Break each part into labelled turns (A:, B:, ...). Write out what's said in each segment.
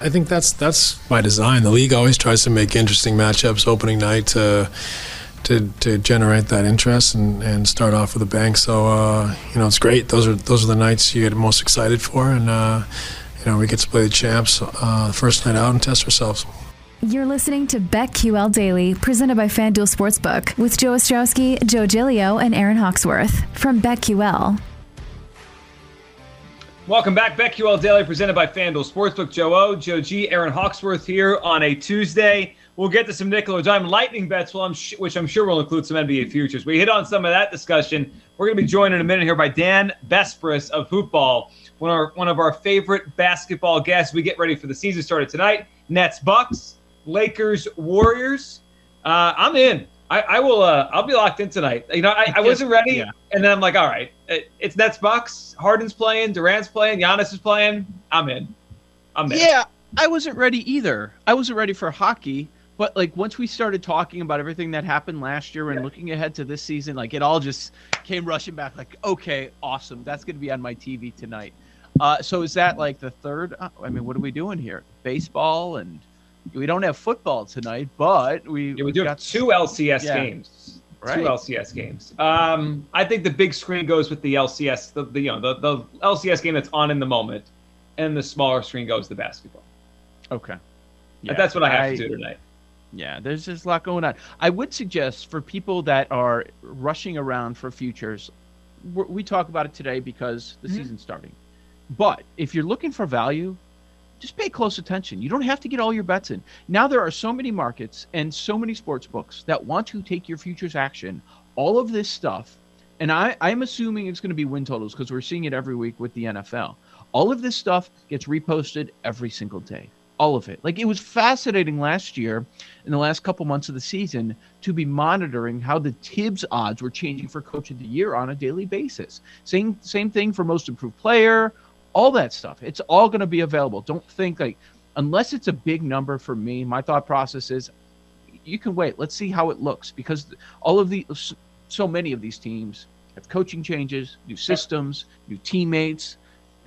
A: I think that's that's by design. The league always tries to make interesting matchups opening night to to, to generate that interest and, and start off with a bang. So uh, you know it's great. Those are those are the nights you get most excited for, and uh, you know we get to play the champs uh, first night out and test ourselves.
B: You're listening to BetQL Daily, presented by FanDuel Sportsbook, with Joe Ostrowski, Joe Gilio, and Aaron Hawksworth from BetQL.
C: Welcome back, BetQL Daily, presented by FanDuel Sportsbook. Joe O, Joe G, Aaron Hawksworth here on a Tuesday. We'll get to some nickel or dime lightning bets, which I'm sure will include some NBA futures. We hit on some of that discussion. We're going to be joined in a minute here by Dan Besbris of Hoopball, one of our, one of our favorite basketball guests. We get ready for the season started tonight. Nets, Bucks, Lakers, Warriors. Uh, I'm in. I, I will. Uh, I'll be locked in tonight. You know, I, I wasn't ready, yeah. and then I'm like, all right, it, it's Nets Bucks. Harden's playing, Durant's playing, Giannis is playing. I'm in. I'm in.
D: Yeah, I wasn't ready either. I wasn't ready for hockey, but like once we started talking about everything that happened last year and yeah. looking ahead to this season, like it all just came rushing back. Like, okay, awesome, that's going to be on my TV tonight. Uh, so is that like the third? Uh, I mean, what are we doing here? Baseball and we don't have football tonight, but we
C: yeah, we do have two LCS yeah. games. Right. Two LCS games. Um, I think the big screen goes with the LCS, the, the you know the, the LCS game that's on in the moment, and the smaller screen goes the basketball.
D: Okay.
C: Yeah, that's what I have I, to do tonight.
D: Yeah, there's just a lot going on. I would suggest for people that are rushing around for futures, we talk about it today because the mm-hmm. season's starting. But if you're looking for value, just pay close attention. You don't have to get all your bets in. Now there are so many markets and so many sports books that want to take your futures action. All of this stuff, and I, I'm assuming it's going to be win totals because we're seeing it every week with the NFL. All of this stuff gets reposted every single day. All of it. Like it was fascinating last year, in the last couple months of the season, to be monitoring how the Thibs odds were changing for Coach of the Year on a daily basis. Same same thing for Most Improved Player, all that stuff. It's all going to be available. Don't think like unless it's a big number for me. My thought process is you can wait. Let's see how it looks because all of the so many of these teams have coaching changes, new systems, new teammates.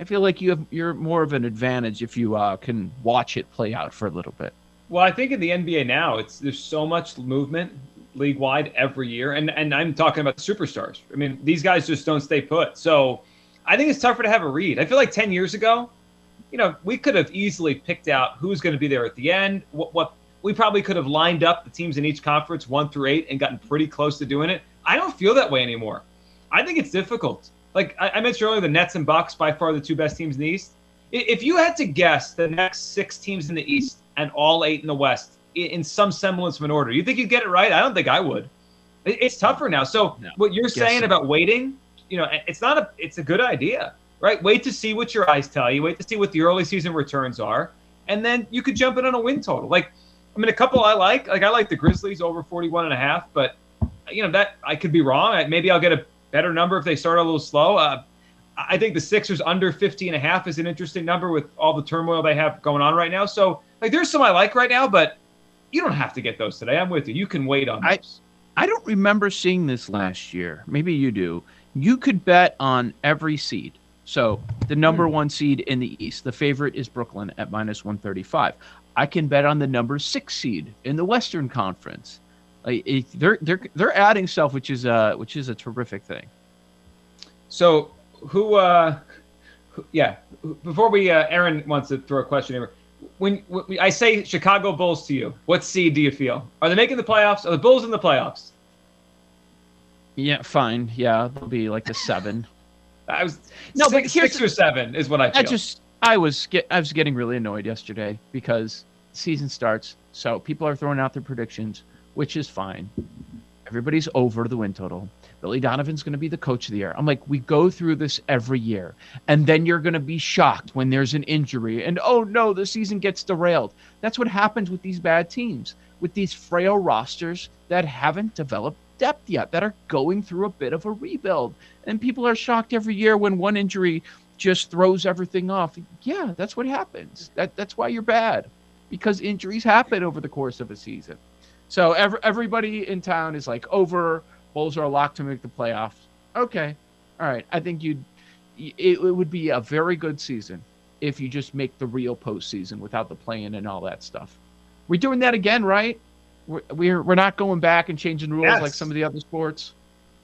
D: I feel like you have you're more of an advantage if you uh, can watch it play out for a little bit.
C: Well, I think in the NBA now, it's there's so much movement league wide every year, and and I'm talking about superstars. I mean, these guys just don't stay put. So I think it's tougher to have a read. I feel like 10 years ago, you know, we could have easily picked out who's going to be there at the end. What, what we probably could have lined up the teams in each conference one through eight and gotten pretty close to doing it. I don't feel that way anymore. I think it's difficult. Like I, I mentioned earlier, the Nets and Bucks by far the two best teams in the East. If you had to guess the next six teams in the East and all eight in the West in some semblance of an order, you think you'd get it right? I don't think I would. It's tougher now. So no, what you're saying so. about waiting you know, it's not a it's a good idea, right? Wait to see what your eyes tell you. Wait to see what the early season returns are, and then you could jump in on a win total. Like, I mean, a couple I like, like I like the Grizzlies over 41 and a half, but you know that I could be wrong. Maybe I'll get a better number if they start a little slow. Uh, I think the Sixers under 50 and a half is an interesting number with all the turmoil they have going on right now. So, like, there's some I like right now, but you don't have to get those today. I'm with you. You can wait on those.
D: I, I don't remember seeing this last year. Maybe you do you could bet on every seed. So the number hmm. one seed in the East, the favorite is Brooklyn at minus 135. I can bet on the number six seed in the Western Conference. Like they're they're they're adding stuff, which is a which is a terrific thing.
C: So who, uh, who, yeah, before we, uh, Aaron wants to throw a question here. when, when I say Chicago Bulls to you, what seed do you feel? Are they making the playoffs? Are the Bulls in the playoffs?
D: Yeah, fine. Yeah, they'll be like the seven.
C: I was no, six, but here's six or seven is what I feel.
D: I just I was get I was getting really annoyed yesterday because the season starts, so people are throwing out their predictions, which is fine. Everybody's over the win total. Billy Donovan's going to be the coach of the year. I'm like, we go through this every year, and then you're going to be shocked when there's an injury, and oh no, the season gets derailed. That's what happens with these bad teams, with these frail rosters that haven't developed depth yet, that are going through a bit of a rebuild. And people are shocked every year when one injury just throws everything off. Yeah, that's what happens. That that's why you're bad, because injuries happen over the course of a season. So every, everybody in town is like over Bulls are locked to make the playoffs. Okay, all right. I think you'd it, it would be a very good season if you just make the real postseason without the playing and all that stuff. We're doing that again, right? We're we're, not going back and changing rules yes. like some of the other sports.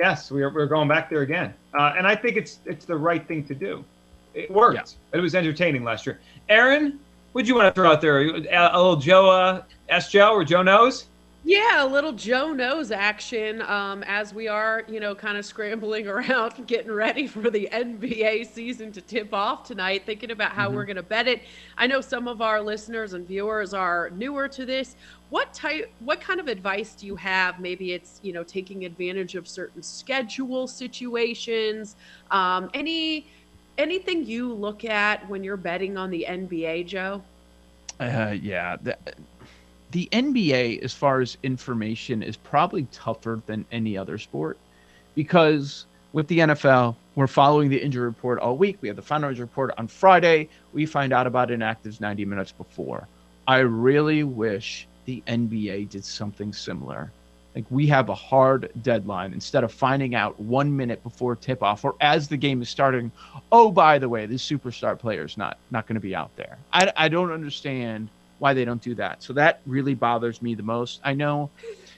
C: Yes, we're, we're going back there again, uh, and I think it's it's the right thing to do. It worked. Yeah. It was entertaining last year. Aaron, would you want to throw out there a, a little Joe uh, S Joe or Joe knows?
E: Yeah, a little Joe knows action um, as we are, you know, kind of scrambling around, getting ready for the NBA season to tip off tonight, thinking about how mm-hmm. we're going to bet it. I know some of our listeners and viewers are newer to this. What type, what kind of advice do you have? Maybe it's, you know, taking advantage of certain schedule situations. Um, any, anything you look at when you're betting on the NBA, Joe?
D: Uh, yeah. The, the NBA, as far as information, is probably tougher than any other sport because with the NFL, we're following the injury report all week. We have the final injury report on Friday. We find out about inactives 90 minutes before. I really wish the NBA did something similar. Like we have a hard deadline instead of finding out one minute before tip off or as the game is starting. Oh, by the way, this superstar player is not not going to be out there. I, I don't understand why they don't do that. So that really bothers me the most. I know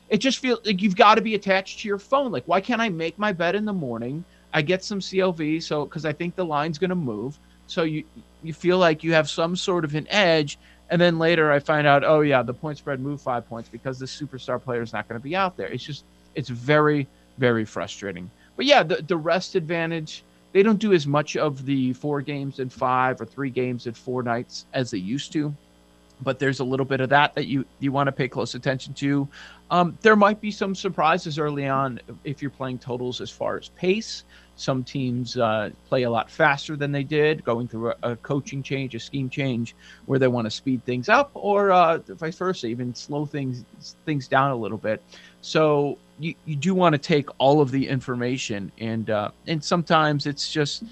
D: it just feels like you've got to be attached to your phone. Like, why can't I make my bed in the morning? I get some CLV, so because I think the line's going to move. So you you feel like you have some sort of an edge, and then later I find out, oh yeah, the point spread moved five points because the superstar player is not going to be out there. It's just it's very very frustrating. But yeah, the the rest advantage. They don't do as much of the four games in five or three games in four nights as they used to but there's a little bit of that that you you want to pay close attention to. Um, there might be some surprises early on if you're playing totals as far as pace. Some teams uh, play a lot faster than they did, going through a, a coaching change, a scheme change, where they want to speed things up, or uh, vice versa, even slow things things down a little bit. So you, you do want to take all of the information, and uh, and sometimes it's just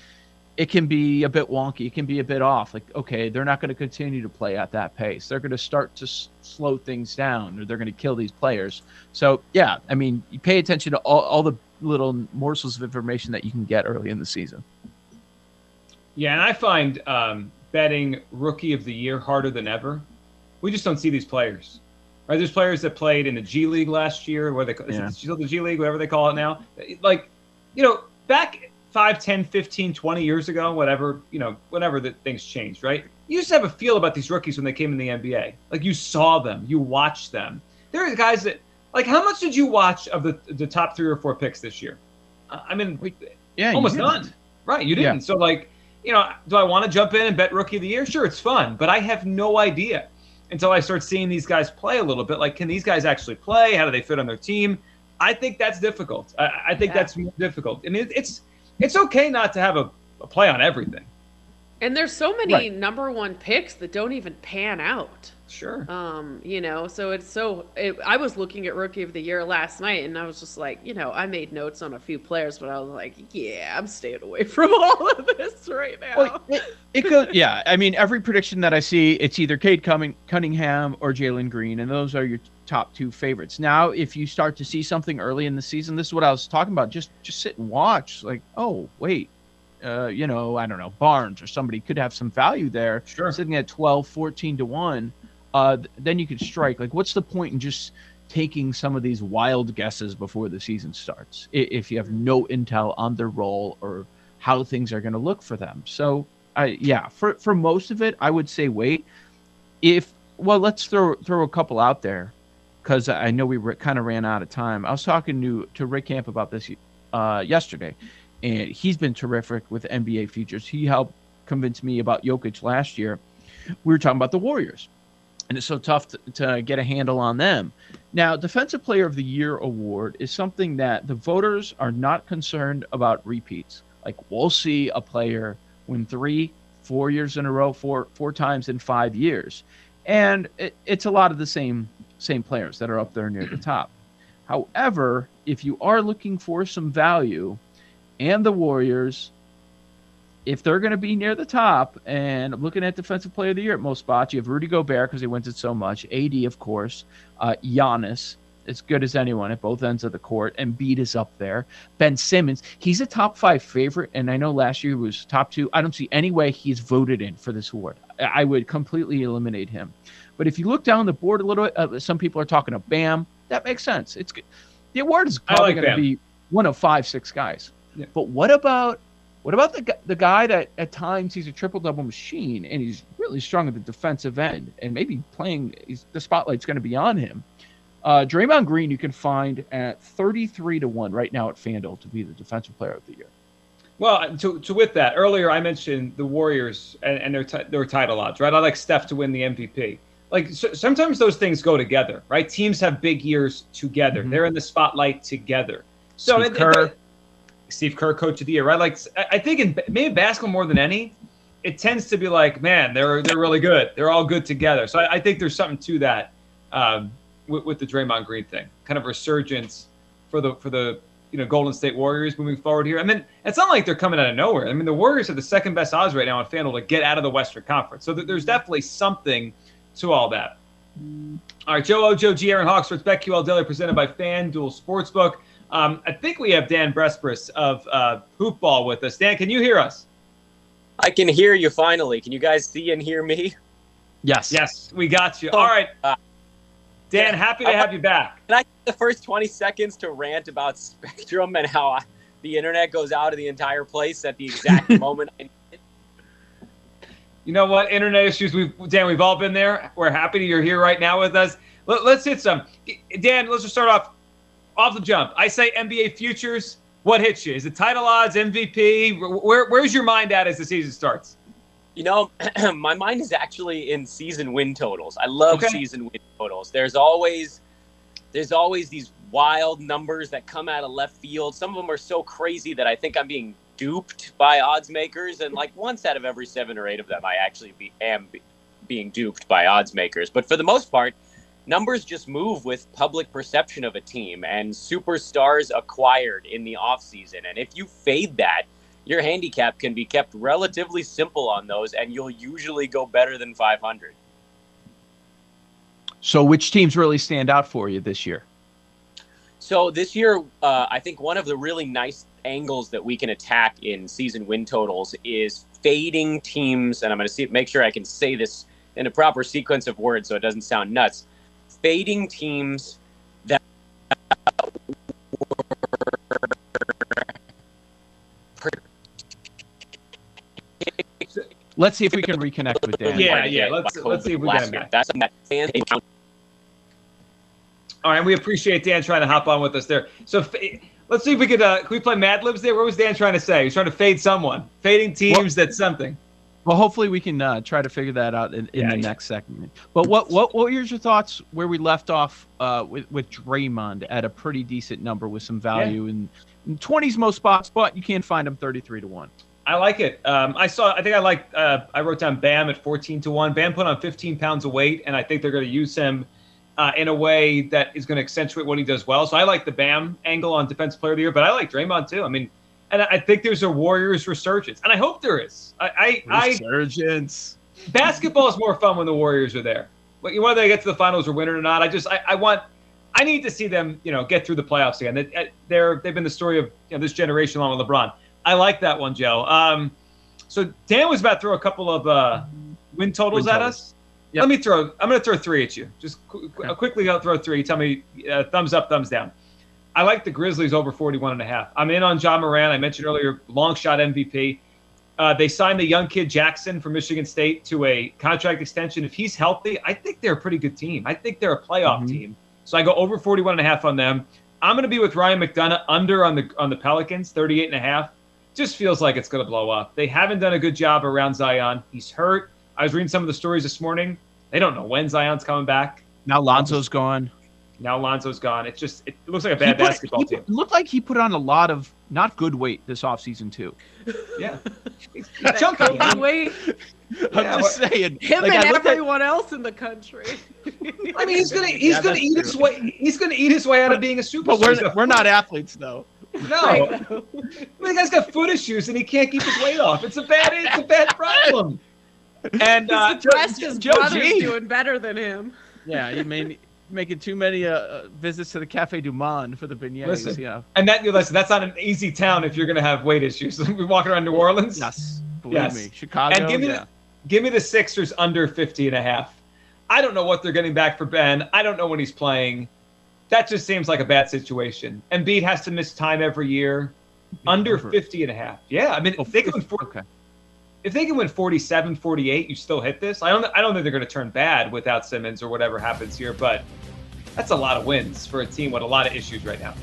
D: it can be a bit wonky. It can be a bit off. Like, okay, they're not going to continue to play at that pace. They're going to start to s- slow things down, or they're going to kill these players. So, yeah, I mean, you pay attention to all, all the little morsels of information that you can get early in the season.
C: Yeah, and I find um, betting rookie of the year harder than ever. We just don't see these players. Right? There's players that played in the G League last year, where they yeah. is it the G League, whatever they call it now. Like, you know, back 5, 10, 15, 20 years ago, whatever, you know, whenever the things changed, right? You used to have a feel about these rookies when they came in the NBA. Like you saw them, you watched them. There are guys that, like, how much did you watch of the the top three or four picks this year? I mean, yeah, almost none. Right, you didn't. Yeah. So, like, you know, do I want to jump in and bet rookie of the year? Sure, it's fun, but I have no idea until I start seeing these guys play a little bit. Like, can these guys actually play? How do they fit on their team? I think that's difficult. I, I think yeah. that's difficult. I mean, it's it's okay not to have a, a play on everything.
E: And there's so many right. number one picks that don't even pan out.
C: Sure.
E: Um, you know, so it's so. It, I was looking at rookie of the year last night, and I was just like, you know, I made notes on a few players, but I was like, yeah, I'm staying away from all of this right now. Well,
D: it, it goes, yeah. I mean, every prediction that I see, it's either Cade Cunningham or Jalen Green, and those are your top two favorites. Now, if you start to see something early in the season, this is what I was talking about. Just just sit and watch. Like, oh wait, uh, you know, I don't know, Barnes or somebody could have some value there.
C: Sure.
D: Sitting at 12, 14 to one, uh, then you could strike. Like, what's the point in just taking some of these wild guesses before the season starts if you have no intel on their role or how things are going to look for them? So, I yeah, for for most of it, I would say wait if well, let's throw throw a couple out there because I know we kind of ran out of time. I was talking to to Rick Camp about this uh, yesterday, and he's been terrific with NBA futures. He helped convince me about Jokic last year. We were talking about the Warriors, and it's so tough to, to get a handle on them. Now, Defensive Player of the Year award is something that the voters are not concerned about repeats. Like we'll see a player win three, four years in a row, four four times in five years, and it, it's a lot of the same same players that are up there near the top. However, if you are looking for some value, and the Warriors, if they're going to be near the top, and I'm looking at Defensive Player of the Year at most spots, you have Rudy Gobert because he wins it so much, AD, of course, uh, Giannis, as good as anyone at both ends of the court. and Embiid is up there. Ben Simmons, he's a top five favorite, and I know last year he was top two. I don't see any way he's voted in for this award. I would completely eliminate him. But if you look down the board a little, uh, some people are talking of Bam. That makes sense. It's good. The award is probably like going to be one of five, six guys. Yeah. But what about what about the the guy that at times he's a triple double machine and he's really strong at the defensive end and maybe playing the spotlight's going to be on him. Uh, Draymond Green you can find at 33 to 1 right now at FanDuel to be the defensive player of the year.
C: Well, to, to with that, earlier I mentioned the Warriors and, and their, t- their title odds, right? I like Steph to win the MVP. Like so, sometimes those things go together, right? Teams have big years together. Mm-hmm. They're in the spotlight together. So Steve Kerr, it, Steve Kerr, coach of the year, right? Like I think in maybe basketball more than any, it tends to be like, man, they're they're really good. They're all good together. So I, I think there's something to that. Um, with, with the Draymond Green thing, kind of resurgence for the for the you know Golden State Warriors moving forward here. I mean, it's not like they're coming out of nowhere. I mean, the Warriors are the second best odds right now on FanDuel to get out of the Western Conference. So th- there's definitely something to all that. All right, Joe Ojo, G. Aaron Hawksworth, BetQL Daily, presented by FanDuel Sportsbook. Um, I think we have Dan Besbris of uh, Hoopball with us. Dan, can you hear us?
F: I can hear you finally. Can you guys see and hear me?
C: Yes. Yes, we got you. All right. Uh, Dan, happy to have you back.
F: Can I get the first 20 seconds to rant about Spectrum and how I, the internet goes out of the entire place at the exact moment
C: You know what? Internet issues. We've Dan, we've all been there. We're happy you're here right now with us. Let, us hit some. Dan, let's just start off off the jump. I say NBA futures. What hits you? Is it title odds, MVP? Where, where's your mind at as the season starts?
F: You know, my mind is actually in season win totals. I love okay. season win totals. There's always there's always these wild numbers that come out of left field. Some of them are so crazy that I think I'm being duped by odds makers and like once out of every 7 or 8 of them I actually be, am be, being duped by odds makers. But for the most part, numbers just move with public perception of a team and superstars acquired in the offseason. And if you fade that, your handicap can be kept relatively simple on those, and you'll usually go better than 500.
D: So, which teams really stand out for you this year?
F: So, this year, uh, I think one of the really nice angles that we can attack in season win totals is fading teams, and I'm going to see make sure I can say this in a proper sequence of words so it doesn't sound nuts. Fading teams that
D: Let's see if we can reconnect with Dan.
C: Yeah, yeah. Let's let's see if we can. That's All right, we appreciate Dan trying to hop on with us there. So let's see if we could. Uh, can we play Mad Libs there? What was Dan trying to say? He's trying to fade someone, fading teams. Well, that's something.
D: Well, hopefully we can uh, try to figure that out in, in yeah, the next segment. But what what what were your thoughts where we left off uh, with with Draymond at a pretty decent number with some value yeah. in twenties most spots, but you can't find him thirty three to one.
C: I like it. Um, I saw. I think I like. Uh, I wrote down Bam at fourteen to one. Bam put on fifteen pounds of weight, and I think they're going to use him uh, in a way that is going to accentuate what he does well. So I like the Bam angle on Defensive Player of the Year, but I like Draymond too. I mean, and I think there's a Warriors resurgence, and I hope there is. I,
D: I resurgence.
C: I, basketball is more fun when the Warriors are there. Whether they get to the finals or win it or not, I just I, I want. I need to see them, you know, get through the playoffs again. They, they're they've been the story of you know, this generation along with LeBron. I like that one, Joe. Um, so Dan was about to throw a couple of uh, win totals win at totals. us. Yep. Let me throw. I'm going to throw three at you. Just qu- okay. quickly, I'll throw three. Tell me uh, thumbs up, thumbs down. I like the Grizzlies over 41 and a half. I'm in on Ja Morant. I mentioned earlier, long shot MVP. Uh, they signed the young kid Jackson from Michigan State to a contract extension. If he's healthy, I think they're a pretty good team. I think they're a playoff mm-hmm. team. So I go over 41 and a half on them. I'm going to be with Ryan McDonough under on the on the Pelicans, 38 and a half. Just feels like it's going to blow up. They haven't done a good job around Zion. He's hurt. I was reading some of the stories this morning. They don't know when Zion's coming back.
D: Now Lonzo's gone.
C: Now Lonzo's gone. It just it looks like a bad put, basketball
D: he
C: team.
D: Put, looked like he put on a lot of not good weight this offseason too.
C: Yeah, he's, he's chunky.
E: weight.
D: I'm yeah, just saying.
E: Him like, and everyone at, else in the country.
C: I mean, he's gonna he's yeah, gonna eat true. his way he's gonna eat his way out of being a superstar.
D: But we're, we're not athletes though.
C: No, I mean, the guy's got foot issues and he can't keep his weight off. It's a bad it's a bad problem.
E: And uh, the rest is Joe brother's G. doing better than him.
D: Yeah, you mean making too many uh, uh, visits to the Cafe Du Monde for the beignets. Listen, yeah.
C: And that listen, that's not an easy town if you're going to have weight issues. We're walking around New Orleans.
D: Yes, believe yes. me. Chicago.
C: And give me
D: yeah.
C: the, give me the Sixers under 50 and a half. I don't know what they're getting back for Ben. I don't know when he's playing. That just seems like a bad situation. Embiid has to miss time every year. Under 50 and a half. Yeah, I mean, oh, if they can win four, okay. If they can win 47, 48, you still hit this. I don't I don't think they're going to turn bad without Simmons or whatever happens here, but that's a lot of wins for a team with a lot of issues right now.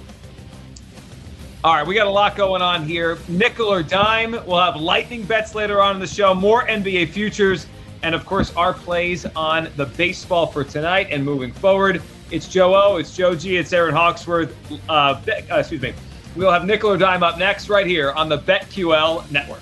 C: All right, we got a lot going on here. Nickel or dime. We'll have lightning bets later on in the show, more NBA futures, and of course, our plays on the baseball for tonight and moving forward. It's Joe O, it's Joe G, it's Aaron Hawksworth. Uh, uh, excuse me. We'll have nickel or dime up next, right here on the BetQL network.